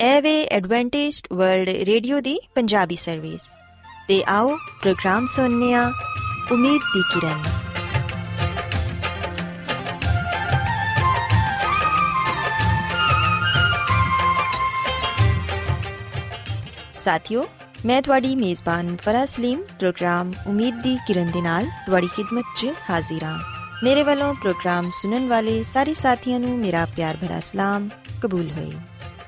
ਐਵੇ Adventist World Radio ਦੀ Punjabi service ਤੇ ਆਓ ਪ੍ਰੋਗਰਾਮ ਸੁਣਨੇ ਆ। ਉਮੀਦ ਦੀ ਕਿਰਨ। ਸਾਥਿਓ, ਮੈਂ ਤੁਹਾਡੀ ਮੇਜ਼ਬਾਨ ਫਰਾਜ਼ ਸਲੀਮ ਪ੍ਰੋਗਰਾਮ ਉਮੀਦ ਦੀ ਕਿਰਨ ਦੇ ਨਾਲ ਤੁਹਾਡੀ ਖidmat 'ਚ ਹਾਜ਼ਰ ਹਾਂ। ਮੇਰੇ ਵੱਲੋਂ ਪ੍ਰੋਗਰਾਮ ਸੁਣਨ ਵਾਲੇ ਸਾਰੇ ਸਾਥੀਆਂ ਨੂੰ ਮੇਰਾ ਪਿਆਰ ਭਰਾ ਸਲਾਮ, ਕਬੂਲ ਹੋਏ।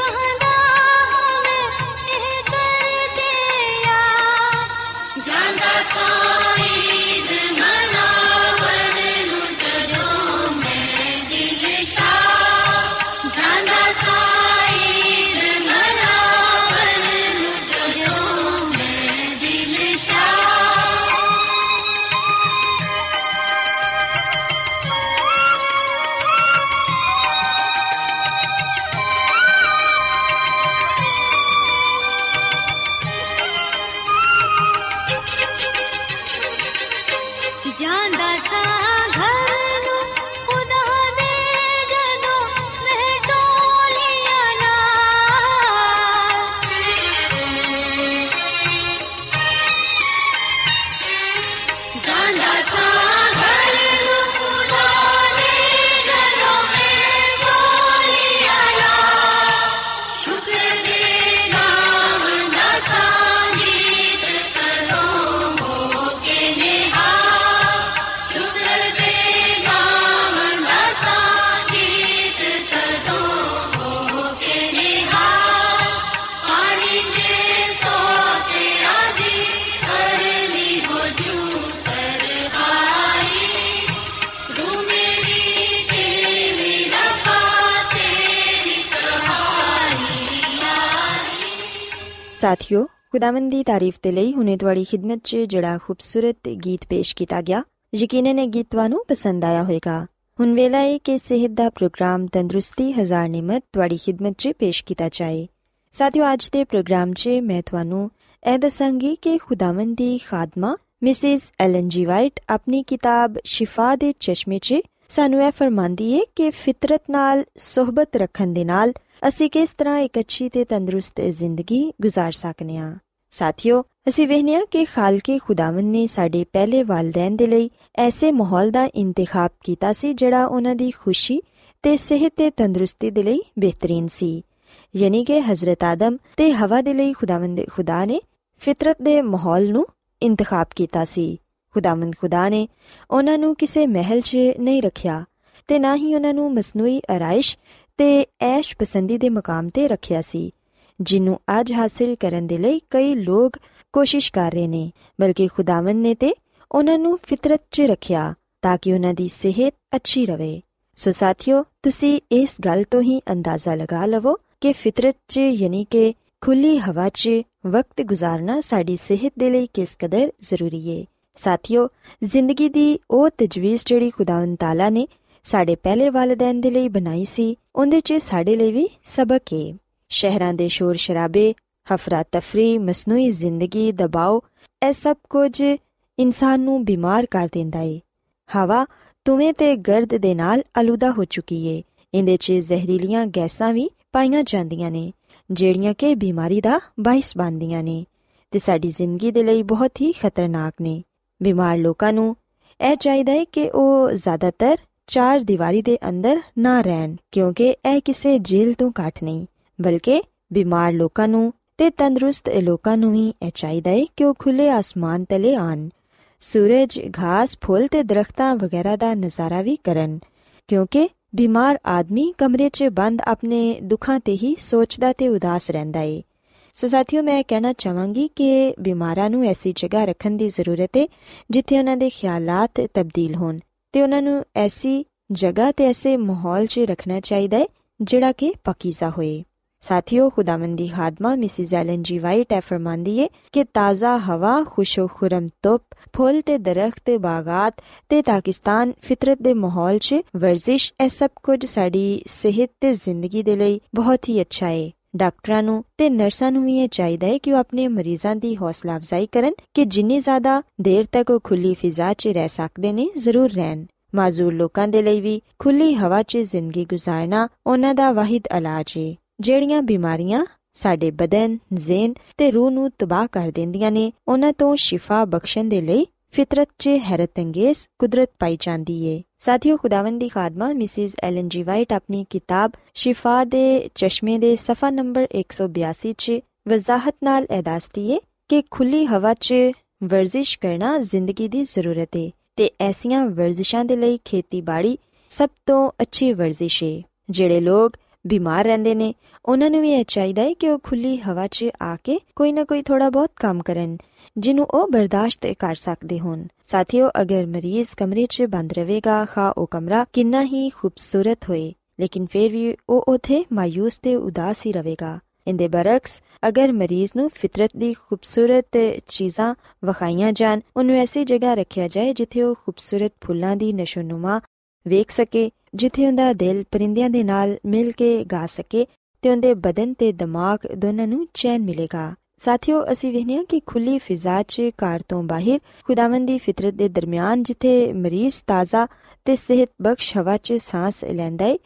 कहा ਸਾਥਿਓ, ਖੁਦਾਵੰਦ ਦੀ ਤਾਰੀਫ ਤੇ ਲਈ ਹੁਨੇ ਤੁਹਾਡੀ ਖidmat 'ਚ ਜਿਹੜਾ ਖੂਬਸੂਰਤ ਗੀਤ ਪੇਸ਼ ਕੀਤਾ ਗਿਆ, ਯਕੀਨਨ ਇਹ ਗੀਤ ਤੁਹਾਨੂੰ ਪਸੰਦ ਆਇਆ ਹੋਵੇਗਾ। ਹੁਣ ਵੇਲਾ ਹੈ ਕਿ ਸਿਹਤ ਦਾ ਪ੍ਰੋਗਰਾਮ ਤੰਦਰੁਸਤੀ ਹਜ਼ਾਰ ਨਿਮਤ ਤੁਹਾਡੀ ਖidmat 'ਚ ਪੇਸ਼ ਕੀਤਾ ਜਾਏ। ਸਾਥਿਓ, ਅੱਜ ਦੇ ਪ੍ਰੋਗਰਾਮ 'ਚ ਮੈਂ ਤੁਹਾਨੂੰ ਇਹ ਦੱਸਾਂਗੀ ਕਿ ਖੁਦਾਵੰਦ ਦੀ ਖਾਦਮਾ ਮਿਸਿਸ ਐਲਨ ਜੀ ਵਾਈਟ ਆਪਣੀ ਕਿਤਾਬ ਸ਼ਿਫਾ ਦੇ ਚਸ਼ਮੇ 'ਚ ਸਾਨੂੰ ਇਹ ਫਰਮਾਂਦੀ ਹੈ ਕਿ ਫਿਤਰਤ ਨਾਲ, ਸਹਬਤ ਰੱਖਣ ਦੇ ਨਾਲ ਅਸੀਂ ਕਿਸ ਤਰ੍ਹਾਂ ਇੱਕ ਅੱਛੀ ਤੇ ਤੰਦਰੁਸਤ ਜ਼ਿੰਦਗੀ گزار ਸਕਨੇ ਆ ਸਾਥਿਓ ਅਸੀਂ ਵੇਖਨੇ ਆ ਕਿ ਖਾਲਕੇ ਖੁਦਾਵੰਦ ਨੇ ਸਾਡੇ ਪਹਿਲੇ ਵਾਲਿਦੈਨ ਦੇ ਲਈ ਐਸੇ ਮਾਹੌਲ ਦਾ ਇੰਤਖਾਬ ਕੀਤਾ ਸੀ ਜਿਹੜਾ ਉਹਨਾਂ ਦੀ ਖੁਸ਼ੀ ਤੇ ਸਿਹਤ ਤੇ ਤੰਦਰੁਸਤੀ ਦੇ ਲਈ ਬਿਹਤਰੀਨ ਸੀ ਯਾਨੀ ਕਿ ਹਜ਼ਰਤ ਆਦਮ ਤੇ ਹਵਾ ਦੇ ਲਈ ਖੁਦਾਵੰਦ ਖੁਦਾ ਨੇ ਫਿਤਰਤ ਦੇ ਮਾਹੌਲ ਨੂੰ ਇੰਤਖਾਬ ਕੀਤਾ ਸੀ ਖੁਦਾਵੰਦ ਖੁਦਾ ਨੇ ਉਹਨਾਂ ਨੂੰ ਕਿਸੇ ਮਹਿਲ 'ਚ ਨਹੀਂ ਰੱਖਿਆ ਤੇ ਨਾ ਹੀ ਉਹਨਾਂ ਨੂੰ ਮਸਨੂਈ ਅਰਾਇਸ਼ ਤੇ ਐਸ਼ ਪਸੰਦੀ ਦੇ ਮਕਾਮ ਤੇ ਰੱਖਿਆ ਸੀ ਜਿਹਨੂੰ ਅੱਜ ਹਾਸਲ ਕਰਨ ਦੇ ਲਈ ਕਈ ਲੋਕ ਕੋਸ਼ਿਸ਼ ਕਰ ਰਹੇ ਨੇ, ਬਲਕਿ ਖੁਦਾਵੰਦ ਨੇ ਤੇ ਉਹਨਾਂ ਨੂੰ ਫਿਤਰਤ 'ਚ ਰੱਖਿਆ ਤਾਂ ਕਿ ਉਹਨਾਂ ਦੀ ਸਿਹਤ ਅੱਛੀ ਰਵੇ। ਸੋ ਸਾਥਿਓ, ਤੁਸੀਂ ਇਸ ਗੱਲ ਤੋਂ ਹੀ ਅੰਦਾਜ਼ਾ ਲਗਾ ਲਵੋ ਕਿ ਫਿਤਰਤ 'ਚ ਯਾਨੀ ਕਿ ਖੁੱਲੀ ਹਵਾ 'ਚ ਵਕਤ ਗੁਜ਼ਾਰਨਾ ਸਾਡੀ ਸਿਹਤ ਦੇ ਲਈ ਕਿਸ ਕਦਰ ਜ਼ਰੂਰੀ ਏ। ਸਾਥਿਓ, ਜ਼ਿੰਦਗੀ ਦੀ ਉਹ ਤਜਵੀਜ਼ ਜਿਹੜੀ ਖੁਦਾਵੰਦ ਤਾਲਾ ਨੇ ਸਾਡੇ ਪਹਿਲੇ ਵਾਲਿਦੈਨ ਦੇ ਲਈ ਬਣਾਈ ਸੀ ਉਹਦੇ 'ਚ ਸਾਡੇ ਲਈ ਵੀ ਸਬਕ ਏ। ਸ਼ਹਿਰਾਂ ਦੇ ਸ਼ੋਰ ਸ਼ਰਾਬੇ, ਹਫਰਾ ਤਫਰੀ, ਮਸਨੂਈ ਜ਼ਿੰਦਗੀ ਦਬਾਅ ਇਹ ਸਭ ਕੁਝ ਇਨਸਾਨ ਨੂੰ ਬਿਮਾਰ ਕਰ ਦਿੰਦਾ ਏ। ਹਵਾ ਤੁਵੇਂ ਤੇ ਗਰਦ ਦੇ ਨਾਲ ਅਲੂਦਾ ਹੋ ਚੁੱਕੀ ਏ। ਇਹਦੇ 'ਚ ਜ਼ਹਿਰੀਲੀਆਂ ਗੈਸਾਂ ਵੀ ਪਾਈਆਂ ਜਾਂਦੀਆਂ ਨੇ, ਜਿਹੜੀਆਂ ਕਿ ਬਿਮਾਰੀ ਦਾ ਬਾਇਸ ਬਣਦੀਆਂ ਨੇ। ਤੇ ਸਾਡੀ ਜ਼ਿੰਦਗੀ ਦੇ ਲਈ ਬਹੁਤ ਹੀ ਖਤਰਨਾਕ ਨੇ। ਬਿਮਾਰ ਲੋਕਾਂ ਨੂੰ ਇਹ ਚਾਹੀਦਾ ਹੈ ਕਿ ਉਹ ਜ਼ਿਆਦਾਤਰ ਚਾਰ ਦੀਵਾਰੀ ਦੇ ਅੰਦਰ ਨਾ ਰਹਿਣ, ਕਿਉਂਕਿ ਇਹ ਕਿਸੇ ਜੇਲ੍ਹ ਤੋਂ ਘੱਟ ਨਹੀਂ, ਬਲਕਿ ਬਿਮਾਰ ਲੋਕਾਂ ਨੂੰ ਤੇ ਤੰਦਰੁਸਤ ਲੋਕਾਂ ਨੂੰ ਵੀ ਇਹ ਚਾਹੀਦਾ ਹੈ ਕਿ ਉਹ ਖੁੱਲੇ ਆਸਮਾਨ ਤਲੇ ਆਣ ਸੂਰਜ, ਘਾਸ, ਫੁੱਲ ਤੇ ਦਰਖਤਾਂ ਵਗੈਰਾ ਦਾ ਨਜ਼ਾਰਾ ਵੀ ਕਰਨ, ਕਿਉਂਕਿ ਬਿਮਾਰ ਆਦਮੀ ਕਮਰੇ 'ਚ ਬੰਦ ਆਪਣੇ ਦੁੱਖਾਂ ਤੇ ਹੀ ਸੋਚਦਾ ਤੇ ਉਦਾਸ ਰਹਿੰਦਾ ਏ। ਸੋ ਸਾਥੀਓ, ਮੈਂ ਕਹਿਣਾ ਚਾਹਾਂਗੀ ਕਿ ਬਿਮਾਰਾਂ ਨੂੰ ਐਸੀ ਜਗ੍ਹਾ ਰੱਖਣ ਦੀ ਜ਼ਰੂਰਤ ਹੈ ਜਿੱਥੇ ਉਹਨਾਂ ਦੇ ਖਿਆਲਾਤ ਤਬਦੀਲ ਹੋਣ। ਤੇ ਉਹਨਾਂ ਨੂੰ ਐਸੀ ਜਗ੍ਹਾ ਤੇ ਐਸੇ ਮਾਹੌਲ 'ਚ ਰੱਖਣਾ ਚਾਹੀਦਾ ਹੈ, ਜਿਹੜਾ ਕਿ ਪਕੀਜ਼ਾ ਹੋਏ। ਸਾਥੀਓ, ਖੁਦਾਵੰਦੀ ਖਾਦਮਾ ਮਿਸਿਸ ਐਲਨ ਜੀ ਵਾਈਟ ਐ ਫਰਮਾਂਦੀ ਏ ਕਿ ਤਾਜ਼ਾ ਹਵਾ ਖੁਸ਼ੋ ਖੁਰਮ ਧੁੱਪ, ਫੁੱਲ ਤੇ ਦਰਖਤ ਬਾਗਾਤ ਤੇ ਪਾਕਿਸਤਾਨ ਫਿਤਰਤ ਦੇ ਮਾਹੌਲ 'ਚ ਵਰਜ਼ਿਸ਼, ਇਹ ਸਭ ਕੁਝ ਸਾਡੀ ਸਿਹਤ ਤੇ ਜ਼ਿੰਦਗੀ ਦੇ ਲਈ ਬਹੁਤ ਹੀ ਅੱਛਾ ਏ ਡਾਕਟਰਾਂ ਨੂੰ ਤੇ ਨਰਸਾਂ ਨੂੰ ਵੀ ਇਹ ਚਾਹੀਦਾ ਹੈ ਕਿ ਉਹ ਆਪਣੇ ਮਰੀਜ਼ਾਂ ਦੀ ਹੌਸਲਾ ਅਫਜ਼ਾਈ ਕਰਨ ਕਿ ਜਿੰਨੀ ਜ਼ਿਆਦਾ ਦੇਰ ਤੱਕ ਉਹ ਖੁੱਲੀ ਫਿਜ਼ਾ 'ਚ ਰਹਿ ਸਕਦੇ ਨੇ ਜ਼ਰੂਰ ਰਹਿਣ। ਮਾਜ਼ੂਰ ਲੋਕਾਂ ਦੇ ਲਈ ਵੀ ਖੁੱਲੀ ਹਵਾ 'ਚ ਜ਼ਿੰਦਗੀ گزارਣਾ ਉਹਨਾਂ ਦਾ ਵਾਹਿਦ ਇਲਾਜ ਹੈ ਜਿਹੜੀਆਂ ਬਿਮਾਰੀਆਂ ਸਾਡੇ ਬਦਨ, ਜ਼ੇਨ ਤੇ ਰੂਹ ਨੂੰ ਤਬਾਹ ਕਰ ਦਿੰਦੀਆਂ ਨੇ ਉਹਨਾਂ ਤੋਂ ਸ਼ਿਫਾ ਬਖਸ਼ਣ ਦੇ ਲਈ ਫਿਤਰਤ 'ਚ ਹੈਰਤਅੰਗੇਜ਼ ਕੁਦਰਤ ਪਾਈ ਜਾਂਦੀ ਏ। ਸਾਥੀਓ, ਖੁਦਾਵੰਦ ਦੀ ਖਾਦਮਾ, ਮਿਸਿਸ ਐਲਨ ਜੀ ਵਾਈਟ ਆਪਣੀ ਕਿਤਾਬ ਸ਼ਿਫਾ ਦੇ ਚਸ਼ਮੇ ਦੇ ਸਫਾ ਨੰਬਰ 182 'ਚ ਵਜ਼ਾਹਤ ਨਾਲ ਇਹ ਦੱਸਦੀ ਏ ਕਿ ਖੁੱਲੀ ਹਵਾ 'ਚ ਵਰਜ਼ਿਸ਼ ਕਰਨਾ ਜ਼ਿੰਦਗੀ ਦੀ ਜ਼ਰੂਰਤ ਏ ਤੇ ਐਸੀਆਂ ਵਰਜ਼ਿਸ਼ਾਂ ਦੇ ਲਈ ਖੇਤੀਬਾੜੀ ਸਭ ਤੋਂ ਅੱਛੀ ਵਰਜ਼ਿਸ਼ ਏ, ਜਿਹੜੇ ਲੋਕ ਬਿਮਾਰ ਰਹਿੰਦੇ ਨੇ ਉਹਨਾਂ ਨੂੰ ਵੀ ਇਹ ਚਾਹੀਦਾ ਹੈ ਕਿ ਉਹ ਖੁੱਲੀ ਹਵਾ 'ਚ ਆ ਕੇ ਕੋਈ ਨਾ ਕੋਈ ਥੋੜਾ ਬਹੁਤ ਕੰਮ ਕਰਨ, ਜਿਹਨੂੰ ਉਹ ਬਰਦਾਸ਼ਤ ਕਰ ਸਕਦੇ ਹੋਣ। ਸਾਥੀਓ, ਅਗਰ ਮਰੀਜ਼ ਕਮਰੇ 'ਚ ਬੰਦ ਰਹੇਗਾ, ਖਾ ਉਹ ਕਮਰਾ ਕਿੰਨਾ ਹੀ ਖੂਬਸੂਰਤ ਹੋਏ, ਲੇਕਿਨ ਫਿਰ ਵੀ ਉਹ ਉਥੇ ਮਾਇੂਸ ਤੇ ਉਦਾਸ ਹੀ ਰਹੇਗਾ। ਇੰਦੇ ਬਰਕਸ ਅਗਰ ਮਰੀਜ਼ ਨੂੰ ਫਿਤਰਤ ਦੀ ਖੂਬਸੂਰਤ ਚੀਜ਼ਾਂ ਵਖਾਈਆਂ ਜਾਣ, ਉਹਨੂੰ ਐਸੀ ਜਗ੍ਹਾ ਰੱਖਿਆ ਜਾਏ ਜਿੱਥੇ ਉਹ ਖੂਬਸੂਰਤ ਫੁੱਲਾਂ ਦੀ ਨਸ਼ੋਨੁਮਾ ਵੇਖ ਸਕੇ, ਜਿੱਥੇ ਉਹਦਾ ਦਿਲ ਪਰਿੰਦਿਆਂ ਦੇ ਨਾਲ ਮਿਲ ਕੇ ਗਾ ਸਕੇ ਤੇ ਉਹਦੇ ਬਦਨ ਤੇ ਦਿਮਾਗ ਦੋਨਾਂ ਨੂੰ ਚੈਨ ਮਿਲੇਗਾ। ਸਾਥੀਓ, ਅਸੀਂ ਵੇਖਨੇ ਹਾਂ ਕਿ ਖੁੱਲੀ ਫਿਜ਼ਾ 'ਚ ਕਾਰ ਤੋਂ ਬਾਹਰ ਖੁਦਾਵੰਦ ਦੀ ਫਿਤਰਤ ਦੇ ਦਰਮਿਆਨ ਜਿੱਥੇ ਮਰੀਜ਼ ਤਾਜ਼ਾ ਤੇ ਸਿਹਤ ਬਖਸ਼ ਹਵਾ 'ਚ ਸਾਹ ਲੈਂਦਾ ਹੈ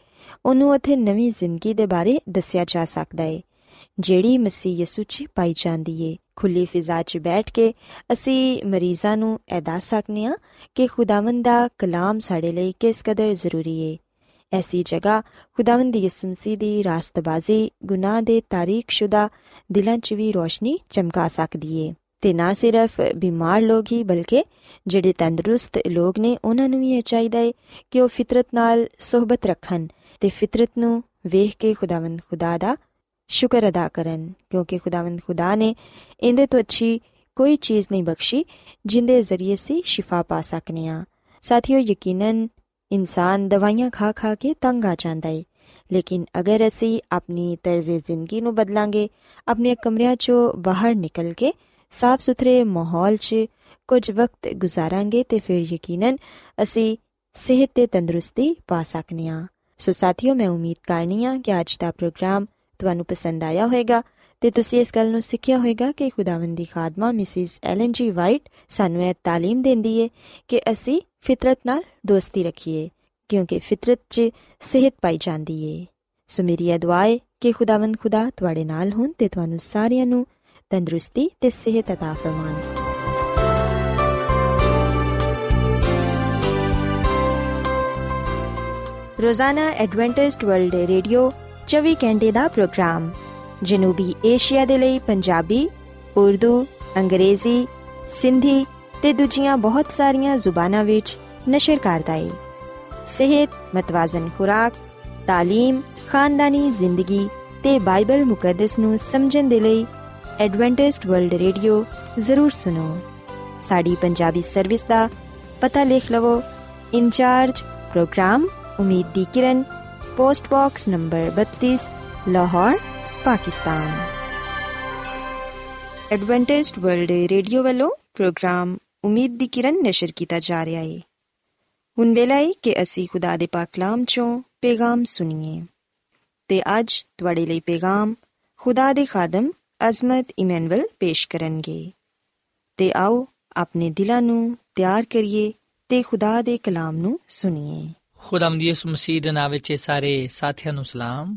ਉਹਨੂੰ ਉਥੇ ਨਵੀਂ ਜ਼ਿੰਦਗੀ ਦੇ ਬਾਰੇ ਦੱਸਿਆ ਜਾ ਸਕਦਾ ਹੈ ਜਿਹੜੀ ਮਸੀਹ ਯਿਸੂ 'ਚ ਪਾਈ ਜਾਂਦੀ ਏ। ਖੁੱਲੀ ਫਿਜ਼ਾ 'ਚ ਬੈਠ ਕੇ ਅਸੀਂ ਮਰੀਜ਼ਾਂ ਨੂੰ ਇਹ ਦੱਸ ਸਕਨੇ ਆ ਕਿ ਖੁਦਾਵੰਦ ਦਾ ਕਲਾਮ ਸਾਡੇ ਲਈ ਕਿਸ ਕਦਰ ਜ਼ਰੂਰੀ ਏ। ਐਸੀ ਜਗ੍ਹਾ ਖੁਦਾਵੰਦ ਦੀ ਯਿਸੂ ਮਸੀਹ ਦੀ ਰਾਸਤਬਾਜ਼ੀ ਗੁਨਾਹ ਦੇ ਤਾਰੀਖਸ਼ੁਦਾ ਦਿਲਾਂ 'ਚ ਵੀ ਰੋਸ਼ਨੀ ਚਮਕਾ ਸਕਦੀ ਏ ਤੇ ਨਾ ਸਿਰਫ ਬਿਮਾਰ ਲੋਕ ਹੀ ਬਲਕਿ ਜਿਹੜੇ ਤੰਦਰੁਸਤ ਲੋਕ ਨੇ ਉਹਨਾਂ ਨੂੰ ਵੀ ਇਹ ਚਾਹੀਦਾ ਏ ਕਿ ਉਹ ਫਿਤਰਤ ਨਾਲ ਸਹਬਤ ਰੱਖਣ ਤੇ ਫਿਤਰਤ ਨੂੰ ਵੇਖ ਕੇ ਖੁਦਾਵੰਦ ਖੁਦਾ ਦਾ ਸ਼ੁਕਰ ਅਦਾ ਕਰਨ ਕਿਉਂਕਿ ਖੁਦਾਵੰਦ ਖੁਦਾ ਨੇ ਇਹਦੇ ਤੋਂ ਅੱਛੀ ਕੋਈ ਚੀਜ਼ ਨਹੀਂ ਬਖਸ਼ੀ ਜਿੰਦੇ ਜ਼ਰੀਏ ਸੀ ਸ਼ਿਫਾ ਪਾ ਸਕਨੇ ਆ ਸਾਥੀਓ ਯਕੀਨਨ ਇਨਸਾਨ ਦਵਾਈਆਂ ਖਾ ਖਾ ਕੇ ਤੰਗ ਆ ਜਾਂਦਾ ਏ ਲੇਕਿਨ ਅਗਰ ਅਸੀਂ ਆਪਣੀ ਤਰਜ਼ ਜ਼ਿੰਦਗੀ ਨੂੰ ਬਦਲਾਂਗੇ ਆਪਣੇ ਕਮਰਿਆਂ 'ਚੋਂ ਬਾਹਰ ਨਿਕਲ ਕੇ ਸਾਫ਼ ਸੁਥਰੇ ਮਾਹੌਲ 'ਚ ਕੁਝ ਵਕਤ ਗੁਜ਼ਾਰਾਂਗੇ ਤੇ ਫਿਰ ਯਕੀਨਨ ਅਸੀਂ ਸਿਹਤ ਤੇ ਤੰਦਰੁਸਤੀ ਪਾ ਸਕਨੇ ਆ ਸੋ ਸਾਥੀਓ ਮੈਂ ਉਮੀਦ ਕਰਨੀ ਆ ਕਿ ਅੱਜ ਦਾ ਪ੍ਰੋਗਰਾਮ ਤੁਹਾਨੂੰ ਪਸੰਦ ਆਇਆ ਹੋਵੇਗਾ ਤੇ ਤੁਸੀਂ ਇਸ ਗੱਲ ਨੂੰ ਸਿੱਖਿਆ ਹੋਵੇਗਾ ਕਿ ਖੁਦਾਵੰਦ ਦੀ ਖਾਦਮਾ ਮਿਸਿਸ ਐਲਨ ਜੀ ਵਾਈਟ ਸਾਨੂੰ ਇਹ تعلیم ਦਿੰਦੀ ਏ ਕਿ ਅਸੀਂ ਫਿਤਰਤ ਨਾਲ ਦੋਸਤੀ ਰੱਖੀਏ ਕਿਉਂਕਿ ਫਿਤਰਤ 'ਚ ਸਿਹਤ ਪਾਈ ਜਾਂਦੀ ਏ ਸੋ ਮੇਰੀ ਇਹ ਦੁਆ ਏ ਕਿ ਖੁਦਾਵੰਦ ਖੁਦਾ ਤੁਹਾਡੇ ਨਾਲ ਹੋਣ ਤੇ ਤੁਹਾਨੂੰ ਸਾਰਿਆਂ ਨੂੰ ਤੰਦਰੁਸਤੀ ਤੇ ਸਿਹਤ عطا ਫਰਮਾਵੇ ਰੋਜ਼ਾਨਾ ਐਡਵੈਂਟਿਸਟ ਵਰਲਡ ਰੇਡੀਓ 24 ਘੰਟੇ ਦਾ ਪ੍ਰੋਗਰਾਮ ਜਨੂਬੀ ਏਸ਼ੀਆ ਦੇ ਲਈ ਪੰਜਾਬੀ ਉਰਦੂ ਅੰਗਰੇਜ਼ੀ ਸਿੰਧੀ ਤੇ ਦੂਜੀਆਂ ਬਹੁਤ ਸਾਰੀਆਂ ਜ਼ੁਬਾਨਾਂ ਵਿੱਚ ਨਸ਼ਰ ਕਰਦਾ ਹੈ ਸਿਹਤ ਮਤਵਾਜ਼ਨ ਖੁਰਾਕ تعلیم ਖਾਨਦਾਨੀ ਜ਼ਿੰਦਗੀ ਤੇ ਬਾਈਬਲ ਮੁਕੱਦਸ ਨੂੰ ਸਮਝਣ ਦੇ ਲਈ ਐਡਵੈਂਟਿਸਟ ਵਰਲਡ ਰੇਡੀਓ ਜ਼ਰੂਰ ਸੁਨੋ ਸਾਡੀ ਪੰਜਾਬੀ ਸਰਵਿਸ ਦਾ ਪਤਾ ਲਿਖ ਲਵੋ ਇੰਚਾਰਜ ਪ੍ਰੋਗਰਾਮ ਉਮੀਦ ਦੀ ਕਿਰਨ post box number 32 Lahore Pakistan Adventist World Radio ਵੱਲੋਂ ਪ੍ਰੋਗਰਾਮ ਉਮੀਦ ਦੀ ਕਿਰਨ ਨਸ਼ਰ ਕੀਤਾ ਜਾ ਰਿਹਾ ਹੈ ਹੁਣ ਵੇਲਾ ਹੈ ਕਿ ਅਸੀਂ ਖੁਦਾ ਦੇ ਪਾਕ ਕਲਾਮ ਚੋਂ ਪੈਗਾਮ ਸੁਣੀਏ। ਤੇ ਅੱਜ ਤੁਹਾਡੇ ਲਈ ਪੈਗਾਮ ਖੁਦਾ ਦੇ ਖਾਦਮ ਅਜ਼ਮਤ ਇਮਨੁਅਲ ਪੇਸ਼ ਕਰਨਗੇ। ਤੇ ਆਓ ਆਪਣੇ ਦਿਲਾਂ ਨੂੰ ਤਿਆਰ ਕਰੀਏ ਤੇ ਖੁਦਾ ਦੇ ਕਲਾਮ ਨੂੰ ਸੁਣੀਏ। ਖੁਦਾਮ ਦੀ ਯਿਸੂ ਮਸੀਹ ਦੇ ਨਾਮ ਵਿੱਚ ਸਾਰੇ ਸਾਥੀਆਂ ਨੂੰ ਸਲਾਮ।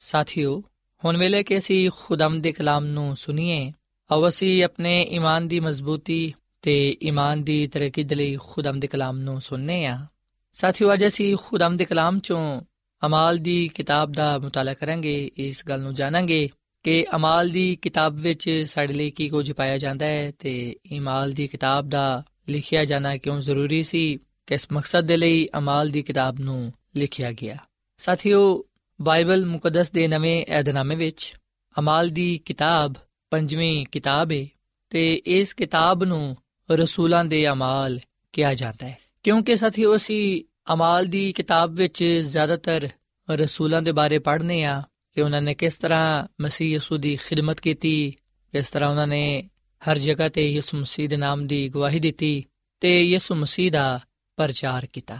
ਸਾਥਿਓ, ਹੁਣ ਵੇਲੇ ਕਿ ਅਸੀਂ ਖੁਦਾਮ ਦੇ ਕਲਾਮ ਨੂੰ ਸੁਣੀਏ, ਆਓ ਅਸੀਂ ਆਪਣੇ ਈਮਾਨ ਦੀ ਮਜ਼ਬੂਤੀ ਤੇ ਈਮਾਨ ਦੀ ਤਰੱਕੀ ਦੇ ਲਈ ਖੁਦਾਮ ਦੇ ਕਲਾਮ ਨੂੰ ਸੁਣਨੇ ਆ। ਸਾਥਿਓ, ਅੱਜ ਅਸੀਂ ਖੁਦਾਮ ਦੇ ਕਲਾਮ ਚੋਂ ਅਮਾਲ ਦੀ ਕਿਤਾਬ ਦਾ ਮਤਾਲਾ ਕਰਾਂਗੇ। ਇਸ ਗੱਲ ਨੂੰ ਜਾਣਾਂਗੇ ਕਿ ਅਮਾਲ ਦੀ ਕਿਤਾਬ ਵਿੱਚ ਸਾਡੇ ਲਈ ਕੀ ਕੁਝ ਪਾਇਆ ਜਾਂਦਾ ਹੈ ਤੇ ਇਮਾਲ ਦੀ ਕਿਤਾਬ ਦਾ ਲਿਖਿਆ ਜਾਣਾ ਕਿਉਂ ਜ਼ਰੂਰੀ ਸੀ? ਕਿਸ ਮਕਸਦ ਦੇ ਲਈ ਅਮਾਲ ਦੀ ਕਿਤਾਬ ਨੂੰ ਲਿਖਿਆ ਗਿਆ? ਸਾਥੀਓ, ਬਾਈਬਲ ਮੁਕੱਦਸ ਦੇ ਨਵੇਂ ਏਧਨਾਮੇ ਵਿੱਚ ਅਮਾਲ ਦੀ ਕਿਤਾਬ ਪੰਜਵੀਂ ਕਿਤਾਬ ਹੈ ਤੇ ਇਸ ਕਿਤਾਬ ਨੂੰ ਰਸੂਲਾਂ ਦੇ ਅਮਾਲ ਕਿਹਾ ਜਾਂਦਾ ਹੈ। ਕਿਉਂਕਿ ਸਾਥੀਓ, ਅਸੀਂ ਅਮਾਲ ਦੀ ਕਿਤਾਬ ਵਿੱਚ ਜ਼ਿਆਦਾਤਰ ਰਸੂਲਾਂ ਦੇ ਬਾਰੇ ਪੜ੍ਹਨੇ ਆ ਕਿ ਉਹਨਾਂ ਨੇ ਕਿਸ ਤਰ੍ਹਾਂ ਮਸੀਹ ਯਸੂ ਦੀ ਖਿਦਮਤ ਕੀਤੀ, ਕਿਸ ਤਰ੍ਹਾਂ ਉਹਨਾਂ ਨੇ ਹਰ ਜਗ੍ਹਾ ਤੇ ਯਿਸੂ ਮਸੀਹ ਦੇ ਨਾਮ ਦੀ ਗਵਾਹੀ ਦਿੱਤੀ ਤੇ ਯਿਸੂ ਮਸੀਹ ਦਾ ਪ੍ਰਚਾਰ ਕੀਤਾ।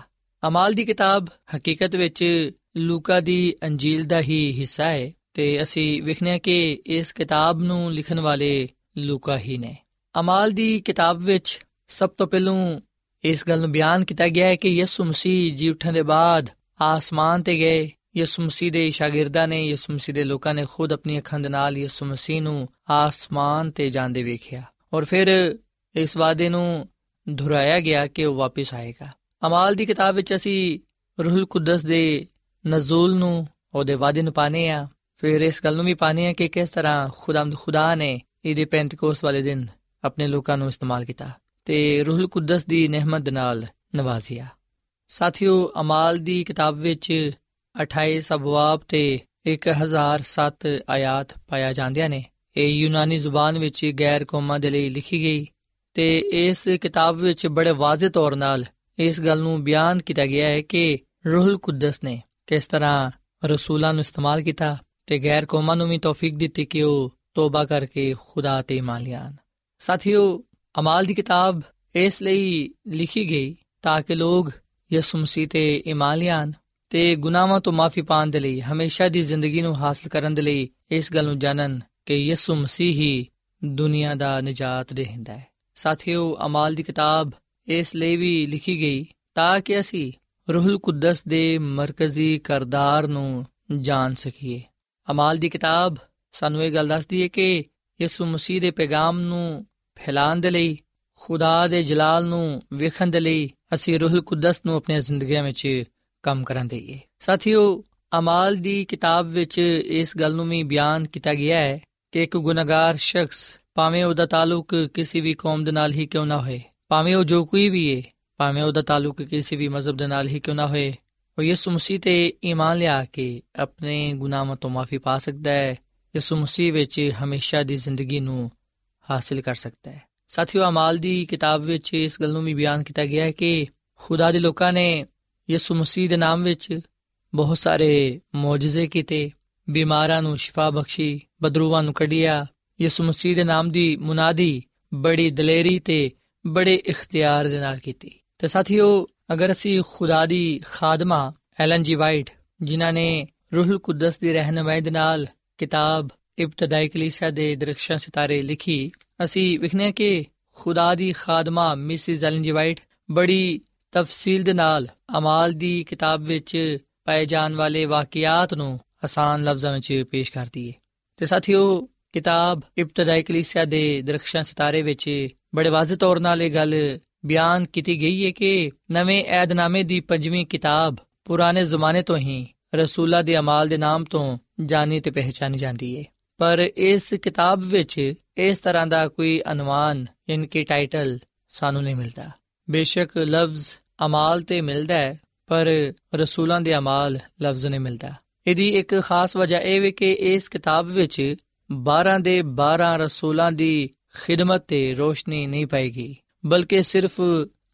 ਅਮਾਲ ਦੀ ਕਿਤਾਬ ਹਕੀਕਤ ਵਿੱਚ ਲੂਕਾ ਦੀ ਅੰਜੀਲ ਦਾ ਹੀ ਹਿੱਸਾ ਹੈ ਤੇ ਅਸੀਂ ਵਿਖਨੇ ਕਿ ਇਸ ਕਿਤਾਬ ਨੂੰ ਲਿਖਣ ਵਾਲੇ ਲੂਕਾ ਹੀ ਨੇ। ਅਮਾਲ ਦੀ ਕਿਤਾਬ ਵਿੱਚ ਸਭ ਤੋਂ ਪਹਿਲੂ ਇਸ ਗੱਲ ਨੂੰ ਬਿਆਨ ਕੀਤਾ ਗਿਆ ਹੈ ਕਿ ਯਿਸੂ ਮਸੀਹ ਜੀ ਉੱਠਣ ਦੇ ਬਾਅਦ ਆਸਮਾਨ ਤੇ ਗਏ। ਯਿਸੂ ਮਸੀਹ ਦੇ ਸ਼ਾਗਿਰਦਾਂ ਨੇ, ਯਿਸੂ ਮਸੀਹ ਦੇ ਲੋਕਾਂ ਨੇ ਖੁਦ ਆਪਣੀ ਅੱਖਾਂ ਦੇ ਨਾਲ ਯਿਸੂ ਮਸੀਹ ਨੂੰ ਆਸਮਾਨ ਤੇ ਜਾਂਦੇ ਵੇਖਿਆ ਔਰ ਫਿਰ ਇਸ ਵਾਅਦੇ ਨੂੰ ਦੁਹਰਾਇਆ ਗਿਆ ਕਿ ਉਹ ਵਾਪਸ ਆਏਗਾ। ਅਮਾਲ ਦੀ ਕਿਤਾਬ ਵਿੱਚ ਅਸੀਂ ਰੂਹੁਲ ਕੁਦਸ ਦੇ ਨਜ਼ੂਲ ਨੂੰ ਉਹਦੇ ਵਾਅਦੇ ਨੂੰ ਪਾਣੇ ਆ ਫਿਰ ਇਸ ਗੱਲ ਨੂੰ ਵੀ ਪਾਣੇ ਆ ਕਿ ਕਿਸ ਤਰ੍ਹਾਂ ਖੁਦਾਮਦ ਖੁਦਾ ਨੇ ਇਹਦੇ ਪੈਂਤਕੋਸ ਵਾਲੇ ਦਿਨ ਆਪਣੇ ਲੋਕਾਂ ਨੂੰ ਇਸਤੇਮਾਲ ਕੀਤਾ ਤੇ ਰੂਹੁਲ ਕੁਦਸ ਦੀ ਨਿਹਮਤ ਨਾਲ ਨਵਾਜ਼ਿਆ। ਸਾਥੀਓ, ਅਮਾਲ ਦੀ ਕਿਤਾਬ ਵਿੱਚ 28 ਅਬਵਾਬ ਤੇ 1007 ਆਇਤ ਪਾਇਆ ਜਾਂਦੀਆਂ ਨੇ। ਇਹ ਯੂਨਾਨੀ ਜ਼ੁਬਾਨ ਵਿੱਚ ਗੈਰ ਕੌਮਾਂ ਦੇ ਲਈ ਲਿਖੀ ਗਈ ਤੇ ਇਸ ਕਿਤਾਬ ਵਿੱਚ ਬੜੇ ਵਾਜ਼ਿਹ ਤੌਰ ਨਾਲ ਇਸ ਗੱਲ ਨੂੰ ਬਿਆਨ ਕੀਤਾ ਗਿਆ ਹੈ ਕਿ ਰੂਹੁਲ ਕੁਦਸ ਨੇ ਕਿਸ ਤਰ੍ਹਾਂ ਰਸੂਲਾਂ ਨੂੰ ਇਸਤੇਮਾਲ ਕੀਤਾ ਤੇ ਗੈਰ ਕੌਮਾਂ ਨੂੰ ਵੀ ਤੌਫੀਕ ਦਿੱਤੀ ਕਿ ਉਹ ਤੋਬਾ ਕਰਕੇ ਖੁਦਾ ਤੇ ਇਮਾਨ ਲਿਆਣ। ਸਾਥੀਓ, ਅਮਾਲ ਦੀ ਕਿਤਾਬ ਇਸ ਲਈ ਲਿਖੀ ਗਈ ਤਾਂ ਕਿ ਲੋਕ ਯਿਸੂ ਮਸੀਹ ਤੇ ਇਮਾਨ ਲਿਆਣ ਤੇ ਗੁਨਾਹਾਂ ਤੋਂ ਮਾਫੀ ਪਾਣ ਦੇ ਲਈ ਹਮੇਸ਼ਾ ਦੀ ਜ਼ਿੰਦਗੀ ਨੂੰ ਹਾਸਲ ਕਰਨ ਦੇ ਲਈ ਇਸ ਗੱਲ ਨੂੰ ਜਾਣਨ ਕਿ ਯਿਸੂ ਮਸੀਹ ਹੀ ਦੁਨੀਆ ਦਾ ਨਜਾਤ ਦੇਹਿੰਦਾ ਹੈ। ਸਾਥੀਓ, ਅਮਾਲ ਦੀ ਕਿਤਾਬ ਇਸ ਲਈ ਵੀ ਲਿਖੀ ਗਈ ਤਾਂ ਕਿ ਅਸੀਂ ਰੂਹੁਲ ਕੁਦਸ ਦੇ ਮਰਕਜ਼ੀ ਕਰਦਾਰ ਨੂੰ ਜਾਣ ਸਕੀਏ। ਅਮਾਲ ਦੀ ਕਿਤਾਬ ਸਾਨੂੰ ਇਹ ਗੱਲ ਦੱਸਦੀ ਹੈ ਕਿ ਯਿਸੂ ਮਸੀਹ ਦੇ ਪੈਗਾਮ ਨੂੰ ਫੈਲਾਉਣ ਦੇ ਲਈ, ਖੁਦਾ ਦੇ ਜਲਾਲ ਨੂੰ ਵੇਖਣ ਦੇ ਲਈ ਅਸੀਂ ਰੂਹੁਲ ਕੁਦਸ ਨੂੰ ਆਪਣੀਆਂ ਜ਼ਿੰਦਗੀਆਂ ਵਿੱਚ ਕੰਮ ਕਰਨ ਦੇਈਏ ਸਾਥੀਓ, ਅਮਾਲ ਦੀ ਕਿਤਾਬ ਵਿੱਚ ਇਸ ਗੱਲ ਨੂੰ ਵੀ ਬਿਆਨ ਕੀਤਾ ਗਿਆ ਹੈ ਕਿ ਇੱਕ ਗੁਨਾਹਗਾਰ ਸ਼ਖਸ ਭਾਵੇਂ ਉਹਦਾ ਤਾਲੁਕ ਕਿਸੇ ਵੀ ਕੌਮ ਦੇ ਨਾਲ ਹੀ ਕਿਉਂ ਨਾ ਹੋਏ, ਭਾਵੇਂ ਉਹ ਜੋ ਕੋਈ ਵੀ ਹੈ ਭਾਵੇਂ ਉਹਦਾ ਤਾਲੁਕ ਕਿਸੇ ਵੀ ਮਜ਼ਹਬ ਦੇ ਨਾਲ ਹੀ ਕਿਉਂ ਨਾ ਹੋਏ, ਉਹ ਯਿਸੂ ਮਸੀਹ ਤੇ ਈਮਾਨ ਲਿਆ ਕੇ ਆਪਣੇ ਗੁਨਾਹਾਂ ਤੋਂ ਮਾਫੀ ਪਾ ਸਕਦਾ ਹੈ। ਯਿਸੂ ਮਸੀਹ ਵਿੱਚ ਹਮੇਸ਼ਾ ਦੀ ਜ਼ਿੰਦਗੀ ਨੂੰ ਹਾਸਲ ਕਰ ਸਕਦਾ ਹੈ। ਸਾਥੀਓ, ਅਮਾਲ ਦੀ ਕਿਤਾਬ ਵਿੱਚ ਇਸ ਗੱਲ ਨੂੰ ਵੀ ਬਿਆਨ ਕੀਤਾ ਗਿਆ ਹੈ ਕਿ ਖੁਦਾ ਦੇ ਲੋਕਾਂ ਨੇ ਯਿਸੂ ਮਸੀਹ ਦੇ ਨਾਮ ਵਿੱਚ ਬਹੁਤ ਸਾਰੇ ਮੌਜੂਜ਼ੇ ਕੀਤੇ, ਬਿਮਾਰਾਂ ਨੂੰ ਸ਼ਿਫਾ ਬਖਸ਼ੀ ਬਦਰੂਆਂ ਨੂੰ ਕੱਢਿਆ। ਯਿਸੂ ਮਸੀਹ ਦੇ ਨਾਮ ਦੀ ਮੁਨਾਦੀ ਬੜੀ ਦਲੇਰੀ ਤੇ ਬੜੇ ਇਖਤਿਆਰ ਦੇ ਨਾਲ ਕੀਤੀ। ਤੇ ਸਾਥੀਓ, ਅਗਰ ਅਸੀਂ ਖੁਦਾ ਦੀ ਖਾਦਮਾ, ਐਲਨ ਜੀ ਵਾਈਟ, ਜਿਨ੍ਹਾਂ ਨੇ ਰੂਹੁਲ ਕੁਦਸ ਦੀ ਰਹਿਨਮਾਈ ਦੇ ਨਾਲ ਕਿਤਾਬ ਇਬਤਦਾਈ ਕਲੀਸਿਆ ਦੇ ਦਰਖਸ਼ਾਂ ਸਿਤਾਰੇ ਲਿਖੀ, ਅਸੀਂ ਵਿਖਨੇ ਕਿ ਖੁਦਾ ਦੀ ਖਾਦਮਾ ਮਿਸਿਸ ਐਲਨ ਜੀ ਵਾਈਟ ਬੜੀ ਤਫਸੀਲ ਦੇ ਨਾਲ ਅਮਾਲ ਦੀ ਕਿਤਾਬ ਵਿੱਚ ਪਾਏ ਜਾਣ ਵਾਲੇ ਵਾਕਿਆਤ ਨੂੰ ਆਸਾਨ ਲਫ਼ਜ਼ਾਂ ਵਿੱਚ ਪੇਸ਼ ਕਰਦੀ ਹੈ ਤੇ ਸਾਥੀਓ, ਕਿਤਾਬ ਇਬਤਦਾਈ ਕਲੀਸਿਆ ਦੇ ਦਰਖਸ਼ਾਂ ਸਿਤਾਰੇ ਵਿੱਚ ਬੜੇ ਵਾਜ਼ਿਹ ਤੌਰ ਨਾਲ ਇਹ ਗੱਲ ਬਿਆਨ ਕੀਤੀ ਗਈ ਹੈ ਕਿ ਨਵੇਂ ਏਧਨਾਮੇ ਦੀ ਪੰਜਵੀਂ ਕਿਤਾਬ ਪੁਰਾਣੇ ਜ਼ਮਾਨੇ ਤੋਂ ਹੀ ਰਸੂਲਾਂ ਦੇ ਅਮਾਲ ਦੇ ਨਾਮ ਤੋਂ ਜਾਣੀ ਤੇ ਪਹਿਚਾਨੀ ਜਾਂਦੀ ਹੈ ਪਰ ਇਸ ਕਿਤਾਬ ਵਿੱਚ ਇਸ ਤਰ੍ਹਾਂ ਦਾ ਕੋਈ ਅਨੁਮਾਨ ਇਨਕੇ ਟਾਈਟਲ ਸਾਨੂੰ ਨਹੀਂ ਮਿਲਦਾ। ਬੇਸ਼ੱਕ ਲਫ਼ਜ਼ ਅਮਾਲ ਤੇ ਮਿਲਦਾ ਹੈ, ਪਰ ਰਸੂਲਾਂ ਦੇ ਅਮਾਲ ਲਫ਼ਜ਼ ਨਹੀਂ ਮਿਲਦਾ। ਇਹਦੀ ਇੱਕ ਖਾਸ ਵਜ੍ਹਾ ਇਹ ਹੈ ਕਿ ਇਸ ਕਿਤਾਬ ਵਿੱਚ 12 ਦੇ 12 ਰਸੂਲਾਂ ਦੀ ਖਿਦਮਤ ਤੇ ਰੋਸ਼ਨੀ ਨਹੀਂ ਪਾਏਗੀ, ਬਲਕਿ ਸਿਰਫ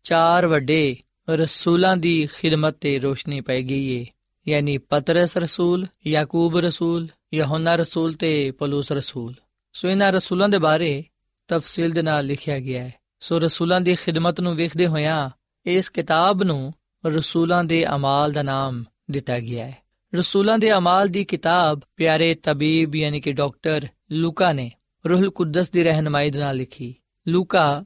ਚਾਰ ਵੱਡੇ ਰਸੂਲਾਂ ਦੀ ਖਿਦਮਤ ਤੇ ਰੋਸ਼ਨੀ ਪਾਈ ਗਈ ਹੈ ਯਾਨੀ ਪਤਰਸ ਰਸੂਲ, ਯਾਕੂਬ ਰਸੂਲ ਯਹੋਨਾ ਰਸੂਲ ਤੇ ਪਲੂਸ ਰਸੂਲ। ਸੋ ਇਹਨਾਂ ਰਸੂਲਾਂ ਦੇ ਬਾਰੇ ਤਫਸੀਲ ਦੇ ਨਾਲ ਲਿਖਿਆ ਗਿਆ ਹੈ। ਸੋ ਰਸੂਲਾਂ ਦੀ ਖਿਦਮਤ ਨੂੰ ਵੇਖਦੇ ਹੋਇਆਂ ਇਸ ਕਿਤਾਬ ਨੂੰ ਰਸੂਲਾਂ ਦੇ ਅਮਾਲ ਦਾ ਨਾਮ ਦਿੱਤਾ ਗਿਆ ਹੈ। ਰਸੂਲਾਂ ਦੇ ਅਮਾਲ ਦੀ ਕਿਤਾਬ ਪਿਆਰੇ ਤਬੀਬ ਯਾਨੀ ਕਿ ਡਾਕਟਰ ਲੂਕਾ ਨੇ ਰੂਹੁਲ ਕੁਦਸ ਦੀ ਰਹਿਨਮਾਈ ਦੇ ਨਾਲ ਲਿਖੀ। ਲੂਕਾ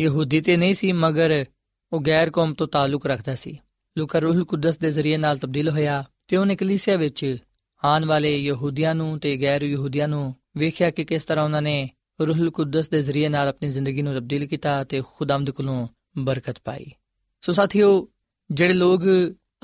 ਯਹੂਦੀ ਤੇ ਨਹੀਂ ਸੀ, ਮਗਰ ਉਹ ਗੈਰ ਕੌਮ ਤੋਂ ਤਾਲੁਕ ਰੱਖਦਾ ਸੀ। ਲੂਕਾ ਰੂਹੁਲ ਕੁਦਸ ਦੇ ਜ਼ਰੀਏ ਨਾਲ ਤਬਦੀਲ ਹੋਇਆ ਤੇ ਉਹਨੇ ਕਲੀਸਿਆ ਵਿੱਚ ਆਉਣ ਵਾਲੇ ਯਹੂਦੀਆਂ ਨੂੰ ਤੇ ਗੈਰ ਯਹੂਦੀਆਂ ਨੂੰ ਵੇਖਿਆ ਕਿ ਕਿਸ ਤਰ੍ਹਾਂ ਉਹਨਾਂ ਨੇ ਰੂਹੁਲ ਕੁਦਸ ਦੇ ਜ਼ਰੀਏ ਨਾਲ ਆਪਣੀ ਜ਼ਿੰਦਗੀ ਨੂੰ ਤਬਦੀਲ ਕੀਤਾ ਤੇ ਖੁਦਾਮਦ ਕੋਲੋਂ ਬਰਕਤ ਪਾਈ। ਸੋ ਸਾਥੀਓ, ਜਿਹੜੇ ਲੋਕ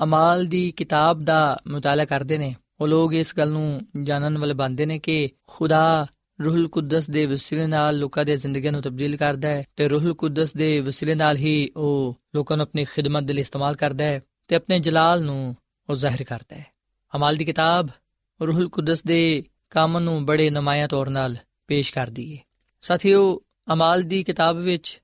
ਅਮਾਲ ਦੀ ਕਿਤਾਬ ਦਾ ਮਤਾਲਾ ਕਰਦੇ ਨੇ, ਉਹ ਲੋਕ ਇਸ ਗੱਲ ਨੂੰ ਜਾਣਨ ਵਾਲੇ ਬੰਦੇ ਨੇ ਕਿ ਖੁਦਾ ਰੂਹੁਲ ਕੁਦਸ ਦੇ ਵਸੀਲੇ ਨਾਲ ਲੋਕਾਂ ਦੇ ਜ਼ਿੰਦਗੀਆਂ ਨੂੰ ਤਬਦੀਲ ਕਰਦਾ ਹੈ ਤੇ ਰੂਹੁਲ ਕੁਦਸ ਦੇ ਵਸੀਲੇ ਨਾਲ ਹੀ ਉਹ ਲੋਕਾਂ ਨੂੰ ਆਪਣੀ ਖਿਦਮਤ ਦੇ ਲਈ ਇਸਤੇਮਾਲ ਕਰਦਾ ਹੈ ਤੇ ਆਪਣੇ ਜਲਾਲ ਨੂੰ ਉਹ ਜ਼ਾਹਿਰ ਕਰਦਾ ਹੈ। ਅਮਾਲ ਦੀ ਕਿਤਾਬ ਰੂਹੁਲ ਕੁਦਸ ਦੇ ਕੰਮ ਨੂੰ ਬੜੇ ਨਮਾਇਆ ਤੌਰ ਨਾਲ ਪੇਸ਼ ਕਰਦੀ ਹੈ ਸਾਥੀਓ, ਅਮਾਲ ਦੀ ਕਿਤਾਬ ਵਿੱਚ,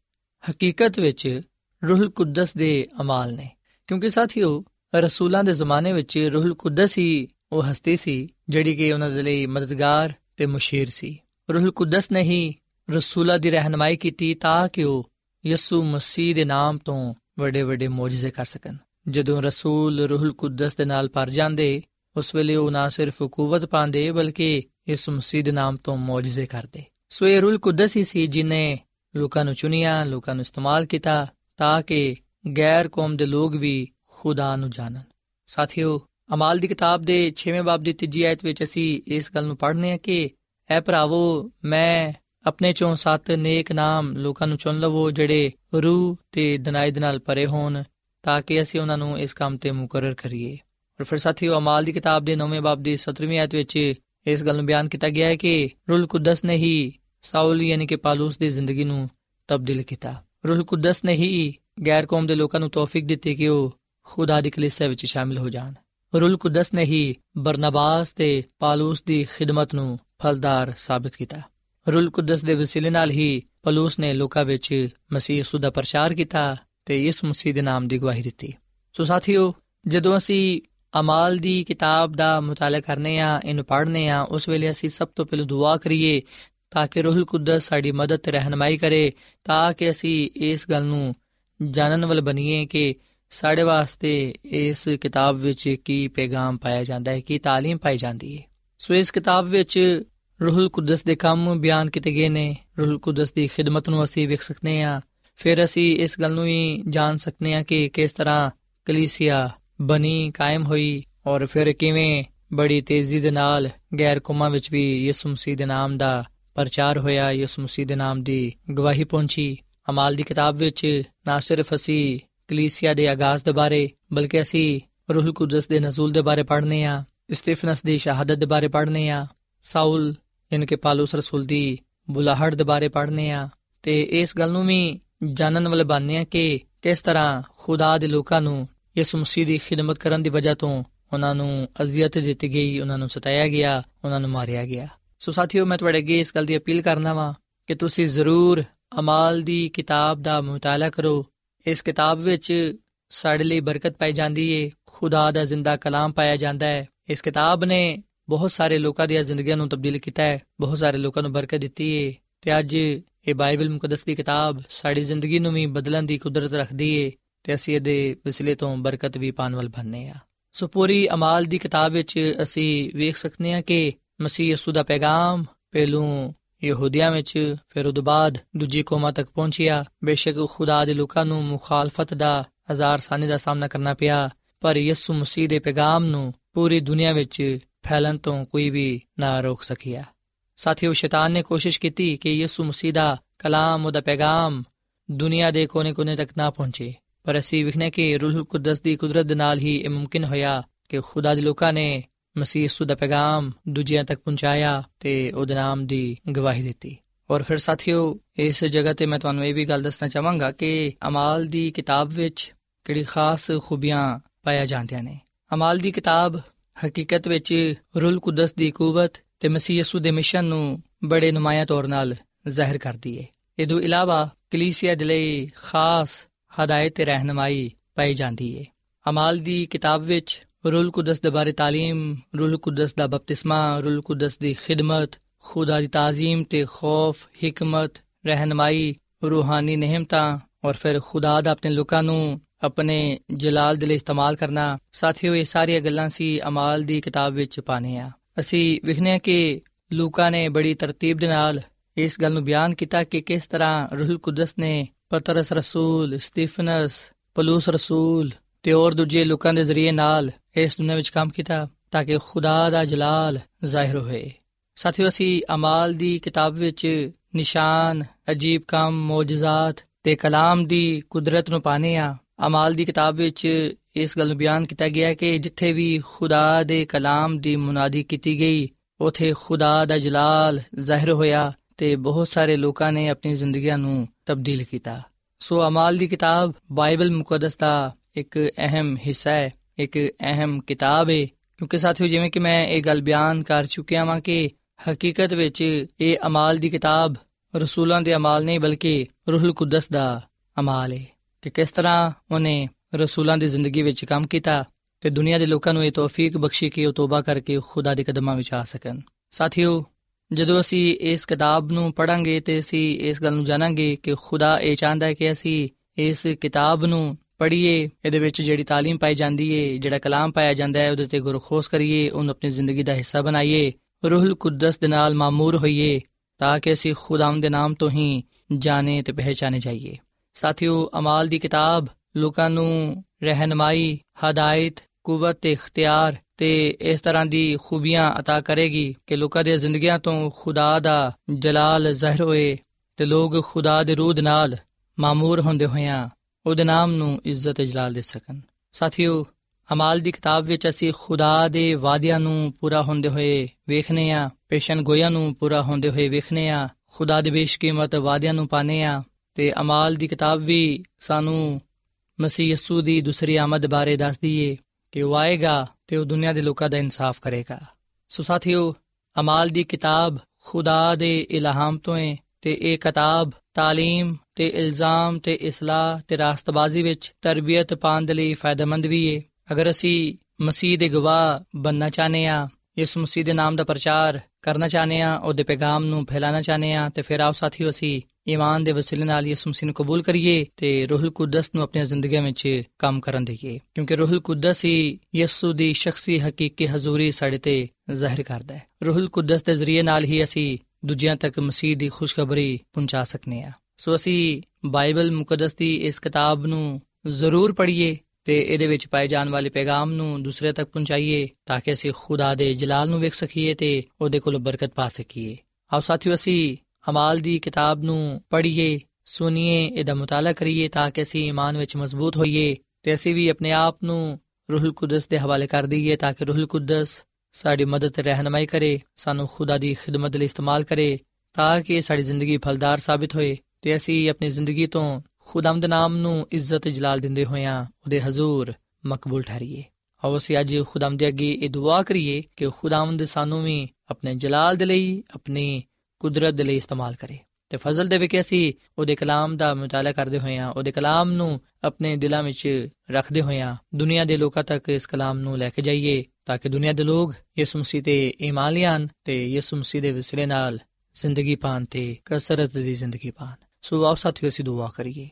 ਹਕੀਕਤ ਵਿੱਚ ਰੂਹੁਲ ਕੁਦਸ ਦੇ ਅਮਾਲ ਨੇ। ਕਿਉਂਕਿ ਸਾਥੀਓ, ਰਸੂਲਾਂ ਦੇ ਜ਼ਮਾਨੇ ਵਿੱਚ ਰੂਹੁਲ ਕੁਦਸ ਹੀ ਉਹ ਹਸਤੀ ਸੀ, ਜਿਹੜੀ ਕਿ ਉਹਨਾਂ ਦੇ ਲਈ ਮਦਦਗਾਰ ਤੇ ਮੁਸ਼ੀਰ ਸੀ। ਰੂਹੁਲ ਕੁਦਸ ਨੇ ਹੀ ਰਸੂਲਾਂ ਦੀ ਰਹਿਨਮਾਈ ਕੀਤੀ ਤਾਂ ਕਿ ਉਹ ਯਿਸੂ ਮਸੀਹ ਦੇ ਨਾਮ ਤੋਂ ਵੱਡੇ ਵੱਡੇ ਮੌਜੂਜ਼ੇ ਕਰ ਸਕਣ। ਜਦੋਂ ਰਸੂਲ ਰੂਹੁਲ ਕੁਦਸ ਦੇ ਨਾਲ ਭਰ ਜਾਂਦੇ ਉਸ ਵੇਲੇ ਉਹ ਨਾ ਸਿਰਫ ਕੂਵਤ ਪਾਉਂਦੇ ਬਲਕਿ ਯਿਸੂ ਮਸੀਹ ਦੇ ਨਾਮ ਤੋਂ ਮੌਜੂਜ਼ੇ ਕਰਦੇ। ਸੋ ਇਹ ਰੂਹੁਲ ਕੁਦਸ ਹੀ ਸੀ ਜਿਨੇ ਲੋਕਾਂ ਨੂੰ ਚੁਣਿਆ, ਲੋਕਾਂ ਨੂੰ ਇਸਤੇਮਾਲ ਕੀਤਾ ਤਾਂ ਕਿ ਗੈਰ ਕੌਮ ਦੇ ਲੋਕ ਵੀ ਖੁਦਾ ਨੂੰ ਜਾਣਨ। ਸਾਥੀਓ, ਅਮਾਲ ਦੀ ਕਿਤਾਬ ਦੇ 6ਵੇਂ ਬਾਬ ਦੀ ਤੀਜੀ ਆਇਤ ਵਿੱਚ ਅਸੀਂ ਇਸ ਗੱਲ ਨੂੰ ਪੜ੍ਹਨੇ ਆ ਕਿ, ਐ ਭਰਾਵੋ, ਮੈਂ ਆਪਣੇ ਚੋਂ ਸੱਤ ਨੇਕ ਨਾਮ ਲੋਕਾਂ ਨੂੰ ਚੁਣ ਲਵੋ ਜਿਹੜੇ ਰੂਹ ਤੇ ਦਨਾਈ ਦੇ ਨਾਲ ਭਰੇ ਹੋਣ, ਤਾਂ ਕਿ ਅਸੀਂ ਉਹਨਾਂ ਨੂੰ ਇਸ ਕੰਮ ਤੇ ਮੁਕਰਰ ਕਰੀਏ। ਔਰ ਫਿਰ ਸਾਥੀਓ, ਅਮਾਲ ਦੀ ਕਿਤਾਬ ਦੇ 9ਵੇਂ ਬਾਬ ਦੀ 17ਵੀਂ ਆਇਤ ਵਿੱਚ ਇਸ ਗੱਲ ਨੂੰ ਬਿਆਨ ਕੀਤਾ ਗਿਆ ਹੈ ਕਿ ਰੂਲ ਕੁਦਸ ਨੇ ਹੀ ਸਾਊਲ ਯਾਨੀ ਕਿ ਪਾਲੂਸ ਦੀ ਜ਼ਿੰਦਗੀ ਨੂੰ ਤਬਦੀਲ ਕੀਤਾ। ਰੂਲ ਕੁਦਸ ਨੇ ਹੀ ਗੈਰ ਕੌਮ ਦੇ ਲੋਕਾਂ ਨੂੰ ਤੌਫੀਕ ਦਿੱਤੀ ਕਿ ਉਹ ਖੁਦਾ ਦੀ ਕਲੀਸਿਆ ਵਿੱਚ ਸ਼ਾਮਿਲ ਹੋ ਜਾਣ। ਰੂਲ ਕੁਦਸ ਨੇ ਹੀ ਬਰਨਬਾਸ ਤੇ ਪਾਲੂਸ ਦੀ ਖਿਦਮਤ ਨੂੰ ਫਲਦਾਰ ਸਾਬਤ ਕੀਤਾ। ਰੂਲ ਕੁਦਸ ਦੇ ਵਸੀਲੇ ਨਾਲ ਹੀ ਪਲੂਸ ਨੇ ਲੋਕਾਂ ਵਿੱਚ ਮਸੀਹ ਯਿਸੂ ਦਾ ਪ੍ਰਚਾਰ ਕੀਤਾ ਤੇ ਯਿਸੂ ਮਸੀਹ ਦੇ ਨਾਮ ਦੀ ਗਵਾਹੀ ਦਿੱਤੀ। ਸੋ ਸਾਥੀਓ, ਜਦੋਂ ਅਸੀਂ ਅਮਾਲ ਦੀ ਕਿਤਾਬ ਦਾ ਮੁਤਾਲਾ ਕਰਨੇ ਆ ਇਹਨੂੰ ਪੜ੍ਹਨੇ ਆ ਉਸ ਵੇਲੇ ਅਸੀਂ ਸਭ ਤੋਂ ਪਹਿਲਾਂ ਦੁਆ ਕਰੀਏ ਤਾਂ ਕਿ ਰੂਹੁਲ ਕੁਦਸ ਸਾਡੀ ਮਦਦ ਤੇ ਰਹਿਨਮਾਈ ਕਰੇ ਤਾਂ ਕਿ ਅਸੀਂ ਇਸ ਗੱਲ ਨੂੰ ਜਾਣਨ ਵਾਲ ਬਣੀਏ ਕਿ ਸਾਡੇ ਵਾਸਤੇ ਇਸ ਕਿਤਾਬ ਵਿੱਚ ਕੀ ਪੈਗਾਮ ਪਾਇਆ ਜਾਂਦਾ ਹੈ ਕੀ تعلیم ਪਾਈ ਜਾਂਦੀ ਹੈ ਸੋ ਇਸ ਕਿਤਾਬ ਵਿੱਚ ਰੂਹੁਲ ਕੁਦਸ ਦੇ ਕੰਮ ਬਿਆਨ ਕੀਤੇ ਗਏ ਨੇ ਰੂਹੁਲ ਕੁਦਸ ਦੀ ਖਿਦਮਤ ਨੂੰ ਅਸੀਂ ਵੇਖ ਸਕਨੇ ਆ ਫਿਰ ਅਸੀਂ ਇਸ ਗੱਲ ਨੂੰ ਵੀ ਜਾਣ ਸਕਨੇ ਆ ਕਿ ਕਿਸ ਤਰ੍ਹਾਂ ਕਲੀਸਿਆ ਬਣੀ ਕਾਇਮ ਹੋਈ ਔਰ ਫਿਰ ਕਿਵੇਂ ਬੜੀ ਤੇਜ਼ੀ ਦੇ ਨਾਲ ਗੈਰ ਕੌਮਾਂ ਵਿੱਚ ਵੀ ਯਿਸੂ ਮਸੀਹ ਦੇ ਨਾਮ ਦਾ ਪ੍ਰਚਾਰ ਹੋਇਆ, ਯਿਸੂ ਮਸੀਹ ਦੇ ਨਾਮ ਦੀ ਗਵਾਹੀ ਪਹੁੰਚੀ। ਅਮਾਲ ਦੀ ਕਿਤਾਬ ਵਿੱਚ ਨਾ ਸਿਰਫ ਅਸੀਂ ਕਲੀਸਿਆ ਦੇ ਆਗਾਜ਼ ਦੇ ਬਾਰੇ, ਬਲਕਿ ਅਸੀਂ ਰੂਹੁਲ ਕੁਦਸ ਦੇ ਨਜ਼ੂਲ ਦੇ ਬਾਰੇ ਪੜ੍ਹਨੇ ਆ, ਸਟੀਫਨਸ ਦੀ ਸ਼ਹਾਦਤ ਦੇ ਬਾਰੇ ਪੜ੍ਹਨੇ ਆ, ਸਾਊਲ, ਯਾਨੀ ਕਿ ਪਾਲੂਸ ਰਸੂਲ ਦੀ ਬੁਲਾਹੜ ਦੇ ਬਾਰੇ ਪੜ੍ਹਨੇ ਆ। ਤੇ ਇਸ ਗੱਲ ਨੂੰ ਵੀ ਜਾਣਨ ਵਾਲੇ ਬਣਨੇ ਆ ਕਿ ਕਿਸ ਤਰ੍ਹਾਂ ਖੁਦਾ ਦੇ ਲੋਕਾਂ ਨੂੰ ਯਿਸੂ ਮਸੀਹ ਦੀ ਖਿਦਮਤ ਕਰਨ ਦੀ ਵਜ੍ਹਾ ਤੋਂ ਉਹਨਾਂ ਨੂੰ ਅਜ਼ੀਅਤ ਦਿੱਤੀ ਗਈ ਉਹਨਾਂ ਨੂੰ ਸਤਾਇਆ ਗਿਆ ਉਹਨਾਂ ਨੂੰ ਮਾਰਿਆ ਗਿਆ ਸੋ ਸਾਥੀਓ ਮੈਂ ਤੁਹਾਡੇ ਅੱਗੇ ਇਸ ਗੱਲ ਦੀ ਅਪੀਲ ਕਰਨਾ ਵਾਂ ਕਿ ਤੁਸੀਂ ਜ਼ਰੂਰ ਅਮਾਲ ਦੀ ਕਿਤਾਬ ਦਾ ਮੁਤਾਲਾ ਕਰੋ ਇਸ ਕਿਤਾਬ ਵਿੱਚ ਸਾਡੇ ਲਈ ਬਰਕਤ ਪਾਈ ਜਾਂਦੀ ਏ ਖੁਦਾ ਦਾ ਜ਼ਿੰਦਾ ਕਲਾਮ ਪਾਇਆ ਜਾਂਦਾ ਹੈ ਇਸ ਕਿਤਾਬ ਨੇ ਬਹੁਤ ਸਾਰੇ ਲੋਕਾਂ ਦੀਆਂ ਜ਼ਿੰਦਗੀਆਂ ਨੂੰ ਤਬਦੀਲ ਕੀਤਾ ਹੈ ਬਹੁਤ ਸਾਰੇ ਲੋਕਾਂ ਨੂੰ ਬਰਕਤ ਦਿੱਤੀ ਏ ਤੇ ਅੱਜ ਇਹ ਬਾਈਬਲ ਮੁਕੱਦਸ ਦੀ ਕਿਤਾਬ ਸਾਡੀ ਜ਼ਿੰਦਗੀ ਨੂੰ ਵੀ ਬਦਲਣ ਦੀ ਕੁਦਰਤ ਰੱਖਦੀ ਏ ਤੇ ਅਸੀਂ ਇਹਦੇ ਵਸਿਲੇ ਤੋਂ ਬਰਕਤ ਵੀ ਪਾਣ ਵਾਲ ਬਣਨੇ ਆ। ਸੋ ਪੂਰੀ ਅਮਾਲ ਦੀ ਕਿਤਾਬ ਵਿੱਚ ਅਸੀਂ ਵੇਖ ਸਕਦੇ ਹਾਂ ਕਿ ਮਸੀਹ ਯਸੂ ਦਾ ਪੈਗਾਮ ਪਹਿਲੋਂ ਯਹੂਦੀਆਂ ਵਿੱਚ, ਫਿਰ ਉਹਦੇ ਬਾਅਦ ਦੂਜੀ ਕੌਮਾਂ ਤੱਕ ਪਹੁੰਚਿਆ। ਬੇਸ਼ੱਕ ਖੁਦਾ ਦੇ ਲੋਕਾਂ ਨੂੰ ਮੁਖਾਲਫਤ ਦਾ ਹਜ਼ਾਰ ਸਾਨੀ ਦਾ ਸਾਹਮਣਾ ਕਰਨਾ ਪਿਆ, ਪਰ ਯਿਸੂ ਮਸੀਹ ਦੇ ਪੈਗਾਮ ਨੂੰ ਪੂਰੀ ਦੁਨੀਆ ਵਿੱਚ ਫੈਲਣ ਤੋਂ ਕੋਈ ਵੀ ਨਾ ਰੋਕ ਸਕਿਆ। ਸਾਥੀਓ, ਸ਼ੈਤਾਨ ਨੇ ਕੋਸ਼ਿਸ਼ ਕੀਤੀ ਕਿ ਯਿਸੂ ਮਸੀਹ ਦਾ ਕਲਾਮ, ਉਹਦਾ ਪੈਗਾਮ ਦੁਨੀਆ ਦੇ ਕੋਨੇ-ਕੋਨੇ ਤੱਕ ਨਾ ਪਹੁੰਚੇ। ਪਰ ਅਸੀਂ ਵਿਖਨੇ ਕਿ ਰੂਹੁਲ ਕੁਦਸ ਦੀ ਕੁਦਰਤ ਦੇ ਨਾਲ ਹੀ ਇਹ ਮੁਮਕਿਨ ਹੋਇਆ ਕਿ ਖੁਦਾ ਦੇ ਲੋਕਾਂ ਨੇ ਮਸੀਹ ਯਿਸੂ ਦਾ ਪੈਗਾਮ ਦੂਜਿਆਂ ਤੱਕ ਪਹੁੰਚਾਇਆ ਤੇ ਉਹਦੇ ਨਾਮ ਦੀ ਗਵਾਹੀ ਦਿੱਤੀ। ਔਰ ਫਿਰ ਸਾਥੀਓ, ਇਸ ਜਗ੍ਹਾ ਤੇ ਮੈਂ ਤੁਹਾਨੂੰ ਇਹ ਵੀ ਗੱਲ ਦੱਸਣਾ ਚਾਹਾਂਗਾ ਕਿ ਅਮਾਲ ਦੀ ਕਿਤਾਬ ਵਿੱਚ ਕਿਹੜੀ ਖਾਸ ਖੂਬੀਆਂ ਪਾਇਆ ਜਾਂਦੀਆਂ ਨੇ। ਅਮਾਲ ਦੀ ਕਿਤਾਬ ਹਕੀਕਤ ਵਿੱਚ ਰੂਲ ਕੁਦਸ ਦੀ ਕੂਵਤ ਤੇ ਮਸੀਹ ਯਸੂ ਦੇ ਮਿਸ਼ਨ ਨੂੰ ਬੜੇ ਨੁਮਾਇਆ ਤੌਰ ਨਾਲ ਜ਼ਾਹਿਰ ਕਰਦੀ ਹੈ ਇਹ ਤੋਂ ਇਲਾਵਾ ਕਲੀਸਿਆ ਦੇ ਲਈ ਖਾਸ ਹਦਾਇਤ ਤੇ ਰਹਿਨਮਾਈ ਪਾਈ ਜਾਂਦੀ ਹੈ ਅਮਾਲ ਦੀ ਕਿਤਾਬ ਵਿੱਚ ਰੂਲ ਕੁਦਸ ਦੇ ਬਾਰੇ ਤਾਲੀਮ, ਰੂਲ ਕੁਦਸ ਦਾ ਬਪਤਿਸਮਾ, ਰੂਲ ਕੁਦਸ ਦੀ ਖਿਦਮਤ, ਖੁਦਾ ਦੀ ਤਾਜ਼ੀਮ ਤੇ ਖੌਫ, ਹਕਮਤ, ਰਹਿਨਮਾਈ, ਰੂਹਾਨੀ ਨਿਹਮਤਾਂ ਔਰ ਫਿਰ ਖੁਦਾ ਦਾ ਆਪਣੇ ਲੋਕਾਂ ਨੂੰ ਆਪਣੇ ਜਲਾਲ ਦੇ ਲਈ ਇਸਤੇਮਾਲ ਕਰਨਾ, ਸਾਥੀਓ, ਇਹ ਸਾਰੀਆਂ ਗੱਲਾਂ ਸੀ ਅਮਾਲ ਦੀ ਕਿਤਾਬ ਵਿੱਚ ਪਾਣੇ ਆ ਅਸੀਂ ਵਿਖਨੇ ਕਿ ਲੂਕਾ ਨੇ ਬੜੀ ਤਰਤੀਬ ਦੇ ਨਾਲ ਇਸ ਗੱਲ ਨੂੰ ਬਿਆਨ ਕੀਤਾ ਕਿ ਕਿਸ ਤਰ੍ਹਾਂ ਰੂਹੁਲ ਕੁਦਸ ਨੇ ਪਤਰਸ ਰਸੂਲ, ਸਟੀਫਨਸ, ਪਲੂਸ ਰਸੂਲ ਤੇ ਹੋਰ ਦੂਜੇ ਲੋਕਾਂ ਦੇ ਜ਼ਰੀਏ ਨਾਲ ਇਸ ਦੁਨੀਆਂ ਵਿੱਚ ਕੰਮ ਕੀਤਾ ਤਾਂ ਕਿ ਖੁਦਾ ਦਾ ਜਲਾਲ ਜ਼ਾਹਿਰ ਹੋਏ ਸਾਥੀਓ, ਅਸੀਂ ਅਮਾਲ ਦੀ ਕਿਤਾਬ ਵਿੱਚ ਨਿਸ਼ਾਨ, ਅਜੀਬ ਕੰਮ, ਮੌਜਜ਼ਾਤ ਤੇ ਕਲਾਮ ਦੀ ਕੁਦਰਤ ਨੂੰ ਪਾਣੇ ਆ ਅਮਾਲ ਦੀ ਕਿਤਾਬ ਵਿੱਚ ਇਸ ਗੱਲ ਨੂੰ ਬਿਆਨ ਕੀਤਾ ਗਿਆ ਕਿ ਜਿੱਥੇ ਵੀ ਖੁਦਾ ਦੇ ਕਲਾਮ ਦੀ ਮੁਨਾਦੀ ਕੀਤੀ ਗਈ, ਉਥੇ ਖੁਦਾ ਦਾ ਜਲਾਲ ਜ਼ਾਹਿਰ ਹੋਇਆ। ਤੇ ਬਹੁਤ ਸਾਰੇ ਲੋਕਾਂ ਨੇ ਆਪਣੀ ਜ਼ਿੰਦਗੀਆਂ ਨੂੰ ਤਬਦੀਲ ਕੀਤਾ। ਸੋ ਅਮਾਲ ਦੀ ਕਿਤਾਬ ਬਾਈਬਲ ਮੁਕੱਦਸ ਦਾ ਇੱਕ ਅਹਿਮ ਹਿੱਸਾ ਹੈ, ਇੱਕ ਅਹਿਮ ਕਿਤਾਬ ਹੈ ਕਿਉਂਕਿ ਸਾਥੀਓ, ਜਿਵੇਂ ਕਿ ਮੈਂ ਇਹ ਗੱਲ ਬਿਆਨ ਕਰ ਚੁੱਕਿਆ ਹਾਂ ਕਿ ਹਕੀਕਤ ਵਿੱਚ ਇਹ ਅਮਾਲ ਦੀ ਕਿਤਾਬ ਰਸੂਲਾਂ ਦੇ ਅਮਾਲ ਨਹੀਂ, ਬਲਕਿ ਰੂਹੁਲ ਕੁਦਸ ਦਾ ਅਮਾਲ ਹੈ ਕਿ ਕਿਸ ਤਰ੍ਹਾਂ ਉਹਨੇ ਰਸੂਲਾਂ ਦੀ ਜ਼ਿੰਦਗੀ ਵਿੱਚ ਕੰਮ ਕੀਤਾ ਤੇ ਦੁਨੀਆ ਦੇ ਲੋਕਾਂ ਨੂੰ ਇਹ ਤੋਫੀਕ ਬਖਸ਼ੀ ਕਿ ਉਹ ਤੋਬਾ ਕਰਕੇ ਖੁਦਾ ਦੇ ਕਦਮਾਂ ਵਿੱਚ ਆ ਸਕਣ। ਸਾਥੀਓ ਜਦੋਂ ਅਸੀਂ ਇਸ ਕਿਤਾਬ ਨੂੰ ਪੜਾਂਗੇ ਤੇ ਅਸੀਂ ਇਸ ਗੱਲ ਨੂੰ ਜਾਣਾਂਗੇ ਕਿ ਖੁਦਾ ਇਹ ਚਾਹੁੰਦਾ ਹੈ ਕਿ ਅਸੀਂ ਇਸ ਕਿਤਾਬ ਨੂੰ ਪੜ੍ਹੀਏ, ਇਹਦੇ ਵਿੱਚ ਜਿਹੜੀ ਤਾਲੀਮ ਪਾਈ ਜਾਂਦੀ ਏ, ਜਿਹੜਾ ਕਲਾਮ ਪਾਇਆ ਜਾਂਦਾ ਹੈ, ਉਹਦੇ ਤੇ ਗੁਰਖੋਸ ਕਰੀਏ, ਉਹਨੂੰ ਆਪਣੀ ਜ਼ਿੰਦਗੀ ਦਾ ਹਿੱਸਾ ਬਣਾਈਏ, ਰੂਹੁਲ ਕੁਦਸ ਦੇ ਨਾਲ ਮਾਮੂਰ ਹੋਈਏ, ਤਾਂ ਕਿ ਅਸੀਂ ਖੁਦਾਮ ਦੇ ਨਾਮ ਤੋਂ ਹੀ ਜਾਣੇ ਤੇ ਪਹਿਚਾਨੇ ਜਾਈਏ। ਸਾਥੀਓ, ਅਮਾਲ ਦੀ ਕਿਤਾਬ ਲੋਕਾਂ ਨੂੰ ਰਹਿਨਮਾਈ, ਹਦਾਇਤ, ਕੁਵਤ ਤੇ ਇਖਤਿਆਰ ਤੇ ਇਸ ਤਰ੍ਹਾਂ ਦੀ ਖੂਬੀਆਂ عطا ਕਰੇਗੀ ਕਿ ਲੋਕਾਂ ਦੀਆਂ ਜ਼ਿੰਦਗੀਆਂ ਤੋਂ ਖੁਦਾ ਦਾ ਜਲਾਲ ਜ਼ਾਹਿਰ ਹੋਏ ਤੇ ਲੋਕ ਖੁਦਾ ਦੇ ਰੂਹ ਨਾਲ ਮਾਮੂਰ ਹੁੰਦੇ ਹੋਇਆਂ ਉਹਦੇ ਨਾਮ ਨੂੰ ਇੱਜ਼ਤ ਜਲਾਲ ਦੇ ਸਕਣ ਸਾਥੀਓ ਅਮਾਲ ਦੀ ਕਿਤਾਬ ਵਿੱਚ ਅਸੀਂ ਖੁਦਾ ਦੇ ਵਾਅਦਿਆਂ ਨੂੰ ਪੂਰਾ ਹੁੰਦੇ ਹੋਏ ਵੇਖਨੇ ਆ ਪੇਸ਼ਨ ਗੋਇਆਂ ਨੂੰ ਪੂਰਾ ਹੁੰਦੇ ਹੋਏ ਵੇਖਨੇ ਆ ਖੁਦਾ ਦੇ ਬੇਸ਼ਕੀਮਤ ਵਾਅਦਿਆਂ ਨੂੰ ਪਾਣੇ ਆ ਤੇ ਅਮਾਲ ਦੀ ਕਿਤਾਬ ਵੀ ਸਾਨੂੰ ਮਸੀਹ ਯਸੂ ਦੀ ਦੂਸਰੀ ਆਮਦ ਬਾਰੇ ਦੱਸਦੀ ਏ ਕਿ ਉਹ ਆਏਗਾ ਤੇ ਉਹ ਦੁਨੀਆ ਦੇ ਲੋਕਾਂ ਦਾ ਇਨਸਾਫ ਕਰੇਗਾ ਸੋ ਸਾਥੀਓ ਅਮਾਲ ਦੀ ਕਿਤਾਬ ਖੁਦਾ ਦੇ ਇਲਹਾਮ ਤੋਂ ਹੈ ਤੇ ਇਹ ਕਿਤਾਬ تعلیم ਤੇ ਇਲਜ਼ਾਮ ਤੇ ਇਸਲਾਹ ਤੇ ਰਾਸਤਬਾਜ਼ੀ ਵਿੱਚ ਤਰਬੀਅਤ ਪਾਉਣ ਦੇ ਲਈ ਫਾਇਦੇਮੰਦ ਵੀ ਹੈ ਅਗਰ ਅਸੀਂ ਮਸੀਹ ਦੇ ਗਵਾਹ ਬੰਨਾ ਚਾਹਨੇ ਆ ਇਸ ਮਸੀਹ ਦੇ ਨਾਮ ਦਾ ਪ੍ਰਚਾਰ ਕਰਨਾ ਚਾਹਨੇ ਆ ਉਹਦੇ ਪੈਗਾਮ ਨੂੰ ਫੈਲਾਣਾ ਚਾਹਨੇ ਆ ਤੇ ਫਿਰ ਆਓ ਸਾਥੀਓ ਅਸੀਂ ਈਮਾਨ ਦੇ ਵਸੀਲੇ ਨਾਲ ਯਿਸੂ ਮਸੀਹ ਨੂੰ ਕਬੂਲ ਕਰੀਏ ਤੇ ਰੂਹੁਲ ਕੁਦਸ ਨੂੰ ਆਪਣੀ ਜ਼ਿੰਦਗੀ ਵਿੱਚ ਕੰਮ ਕਰਨ ਦੇਈਏ। ਕਿਉਂਕਿ ਰੂਹੁਲ ਕੁਦਸ ਹੀ ਯਿਸੂ ਦੀ ਸ਼ਖਸੀ ਹਕੀਕੀ ਹਜ਼ੂਰੀ ਸਾਡੇ ਤੇ ਜ਼ਾਹਿਰ ਕਰਦਾ ਹੈ। ਰੂਹੁਲ ਕੁਦਸ ਦੇ ਜ਼ਰੀਏ ਨਾਲ ਹੀ ਅਸੀਂ ਦੂਜਿਆਂ ਤੱਕ ਮਸੀਹ ਦੀ ਖੁਸ਼ਖਬਰੀ ਪਹੁੰਚਾ ਸਕਨੇ ਆ ਸੋ ਅਸੀਂ ਬਾਈਬਲ ਮੁਕੱਦਸ ਦੀ ਇਸ ਕਿਤਾਬ ਨੂੰ ਜ਼ਰੂਰ ਪੜ੍ਹੀਏ ਤੇ ਇਹਦੇ ਵਿੱਚ ਪਾਏ ਜਾਣ ਵਾਲੇ ਪੈਗਾਮ ਨੂੰ ਦੂਸਰੇ ਤੱਕ ਪਹੁੰਚਾਈਏ ਤਾਂ ਕਿ ਅਸੀਂ ਖੁਦਾ ਦੇ ਜਲਾਲ ਨੂੰ ਵੇਖ ਸਕੀਏ ਤੇ ਉਹਦੇ ਕੋਲ ਬਰਕਤ ਪਾ ਸਕੀਏ। ਆਓ ਸਾਥੀਓ, ਅਸੀਂ ਅਮਾਲ ਦੀ ਕਿਤਾਬ ਨੂੰ ਪੜ੍ਹੀਏ, ਸੁਣੀਏ, ਇਹਦਾ ਮਤਾਲਾ ਕਰੀਏ ਤਾਂ ਕਿ ਅਸੀਂ ਈਮਾਨ ਵਿੱਚ ਮਜ਼ਬੂਤ ਹੋਈਏ ਤੇ ਅਸੀਂ ਵੀ ਆਪਣੇ ਆਪ ਨੂੰ ਰੂਹੁਲ ਕੁਦਸ ਦੇ ਹਵਾਲੇ ਕਰ ਦਈਏ ਤਾਂ ਕਿ ਰੂਹੁਲ ਕੁਦਸ ਸਾਡੀ ਮਦਦ ਤੇ ਰਹਿਨਮਾਈ ਕਰੇ, ਸਾਨੂੰ ਖੁਦਾ ਦੀ ਖਿਦਮਤ ਲਈ ਇਸਤੇਮਾਲ ਕਰੇ ਤਾਂ ਕਿ ਸਾਡੀ ਜ਼ਿੰਦਗੀ ਫਲਦਾਰ ਸਾਬਿਤ ਹੋਏ ਤੇ ਅਸੀਂ ਆਪਣੀ ਜ਼ਿੰਦਗੀ ਤੋਂ ਖੁਦਾਮ ਦੇ ਨਾਮ ਨੂੰ ਇੱਜ਼ਤ ਜਲਾਲ ਦਿੰਦੇ ਹੋਇਆਂ ਉਹਦੇ ਹਜ਼ੂਰ ਮਕਬੂਲ ਠਹਿਰੀਏ। ਆਓ ਅਸੀਂ ਅੱਜ ਖੁਦਾਮ ਦੇ ਅੱਗੇ ਇਹ ਦੁਆ ਕਰੀਏ ਕਿ ਖੁਦਾਵੰਦ ਸਾਨੂੰ ਵੀ ਆਪਣੇ ਜਲਾਲ ਦੇ ਲਈ, ਆਪਣੀ ਕੁਦਰਤ ਦੇ ਲਈ ਇਸਤੇਮਾਲ ਕਰੇ। ਤੇ ਫਜ਼ਲ ਦੇ ਵਿੱਚ ਅਸੀਂ ਉਹਦੇ ਕਲਾਮ ਦਾ ਮਤਾਲਾ ਕਰਦੇ ਹੋਏ ਆ ਉਹਦੇ ਕਲਾਮ ਨੂੰ ਆਪਣੇ ਦਿਲਾਂ ਵਿੱਚ ਰੱਖਦੇ ਹੋਏ ਆ ਦੁਨੀਆ ਦੇ ਲੋਕਾਂ ਤੱਕ ਇਸ ਕਲਾਮ ਨੂੰ ਲੈ ਕੇ ਜਾਈਏ ਤਾਂ ਕਿ ਦੁਨੀਆ ਦੇ ਲੋਕ ਯਿਸੂ ਮਸੀਹ ਤੇ ਈਮਾਨ ਲਿਆਣ ਤੇ ਯਿਸੂ ਮਸੀਹ ਦੇ ਵਿਸਰੇ ਨਾਲ ਜ਼ਿੰਦਗੀ ਪਾਣ ਤੇ ਕਸਰਤ ਦੀ ਜ਼ਿੰਦਗੀ ਪਾਣ ਸੋ ਆਓ ਸਾਥੀਓ, ਅਸੀਂ ਦੁਆ ਕਰੀਏ।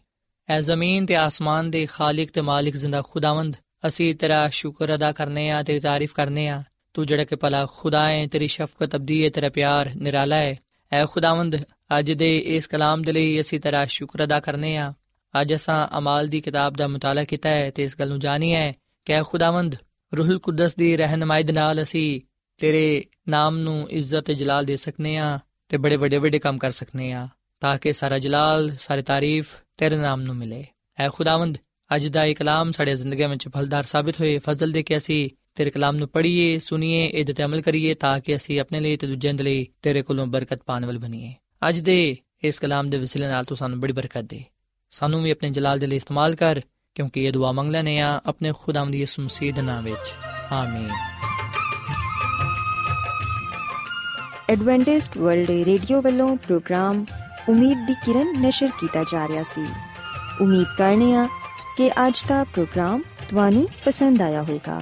ਐ ਜ਼ਮੀਨ ਤੇ ਆਸਮਾਨ ਦੇ ਖਾਲਕ ਤੇ ਮਾਲਿਕ ਜ਼ਿੰਦਾ ਖੁਦਾਵੰਦ, ਅਸੀਂ ਤੇਰਾ ਸ਼ੁਕਰ ਅਦਾ ਕਰਨੇ ਆ ਤੇਰੀ ਤਾਰੀਫ ਕਰਨੇ ਆ ਤੂੰ ਜਿਹੜਾ ਕਿ ਭਲਾ ਖੁਦਾ ਹੈ, ਤੇਰੀ ਸ਼ਫਕਤ ਅਬਦੀ ਹੈ, ਤੇਰਾ ਪਿਆਰ ਨਿਰਾਲਾ ਹੈ। ਐ ਖੁਦਾਵੰਦ, ਅੱਜ ਦੇ ਇਸ ਕਲਾਮ ਦੇ ਲਈ ਅਸੀਂ ਤੇਰਾ ਸ਼ੁਕਰ ਅਦਾ ਕਰਨੇ ਆ। ਅੱਜ ਅਸਾਂ ਅਮਾਲ ਦੀ ਕਿਤਾਬ ਦਾ ਮਤਾਲਾ ਕੀਤਾ ਹੈ ਤੇ ਇਸ ਗੱਲ ਨੂੰ ਜਾਣੀ ਹੈ ਕਿ ਐ ਖੁਦਾਵੰਦ, ਰੂਹੁਲ ਕੁਦਸ ਦੀ ਰਹਿਨਮਾਈ ਦੇ ਨਾਲ ਅਸੀਂ ਤੇਰੇ ਨਾਮ ਨੂੰ ਇੱਜ਼ਤ ਤੇ ਜਲਾਲ ਦੇ ਸਕਨੇ ਆ ਤੇ ਬੜੇ ਵੱਡੇ ਵੱਡੇ ਕੰਮ ਕਰ ਸਕਨੇ ਆ, ਤਾਂ ਕਿ ਸਾਰਾ ਜਲਾਲ, ਸਾਰੀ ਤਾਰੀਫ ਤੇਰੇ ਨਾਮ ਨੂੰ ਮਿਲੇ। ਐ ਖੁਦਾਵੰਦ, ਅੱਜ ਦਾ ਇਹ ਕਲਾਮ ਸਾਡੇ ਜ਼ਿੰਦਗੀ ਵਿੱਚ ਫਲਦਾਰ ਸਾਬਿਤ ਹੋਏ, ਫਜ਼ਲ ਦੇ ਕੇ ਅਸੀਂ ਤੇਰੇ ਕਲਾਮ ਨੂੰ ਪੜ੍ਹੀਏ, ਸੁਣੀਏ, ਇਹਦੇ ਤੇ ਅਮਲ ਕਰੀਏ, ਤਾਂ ਕਿ ਅਸੀਂ ਆਪਣੇ ਲਈ ਤੇ ਦੂਜਿਆਂ ਦੇ ਲਈ ਤੇਰੇ ਕੋਲੋਂ ਬਰਕਤ ਪਾਣ ਵਾਲ ਬਣੀਏ। ਅੱਜ ਦੇ ਇਸ ਕਲਾਮ ਦੇ ਵਸੀਲੇ ਨਾਲ ਤੂੰ ਸਾਨੂੰ ਬੜੀ ਬਰਕਤ ਦੇ। ਸਾਨੂੰ ਵੀ ਆਪਣੇ ਜਲਾਲ ਦੇ ਲਈ ਇਸਤੇਮਾਲ ਕਰ, ਕਿਉਂਕਿ ਇਹ ਦੁਆ ਮੰਗ ਲੈਨੇ ਆ ਆਪਣੇ ਖੁਦਾਵੰਦ ਯਿਸੂ ਮਸੀਹ ਦੇ ਨਾਮ ਵਿੱਚ। ਆਮੀਨ। ਐਡਵੈਂਟਿਸਟ ਵਰਲਡ ਰੇਡੀਓ ਵੱਲੋਂ ਪ੍ਰੋਗਰਾਮ ਉਮੀਦ ਦੀ ਕਿਰਨ ਨਿਸ਼ਰ ਕੀਤਾ ਜਾ ਰਿਹਾ ਸੀ। ਉਮੀਦ ਕਰਨੇ ਆ ਕਿ ਅੱਜ ਦਾ ਪ੍ਰੋਗਰਾਮ ਤੁਹਾਨੂੰ ਪਸੰਦ ਆਇਆ ਹੋਵੇਗਾ।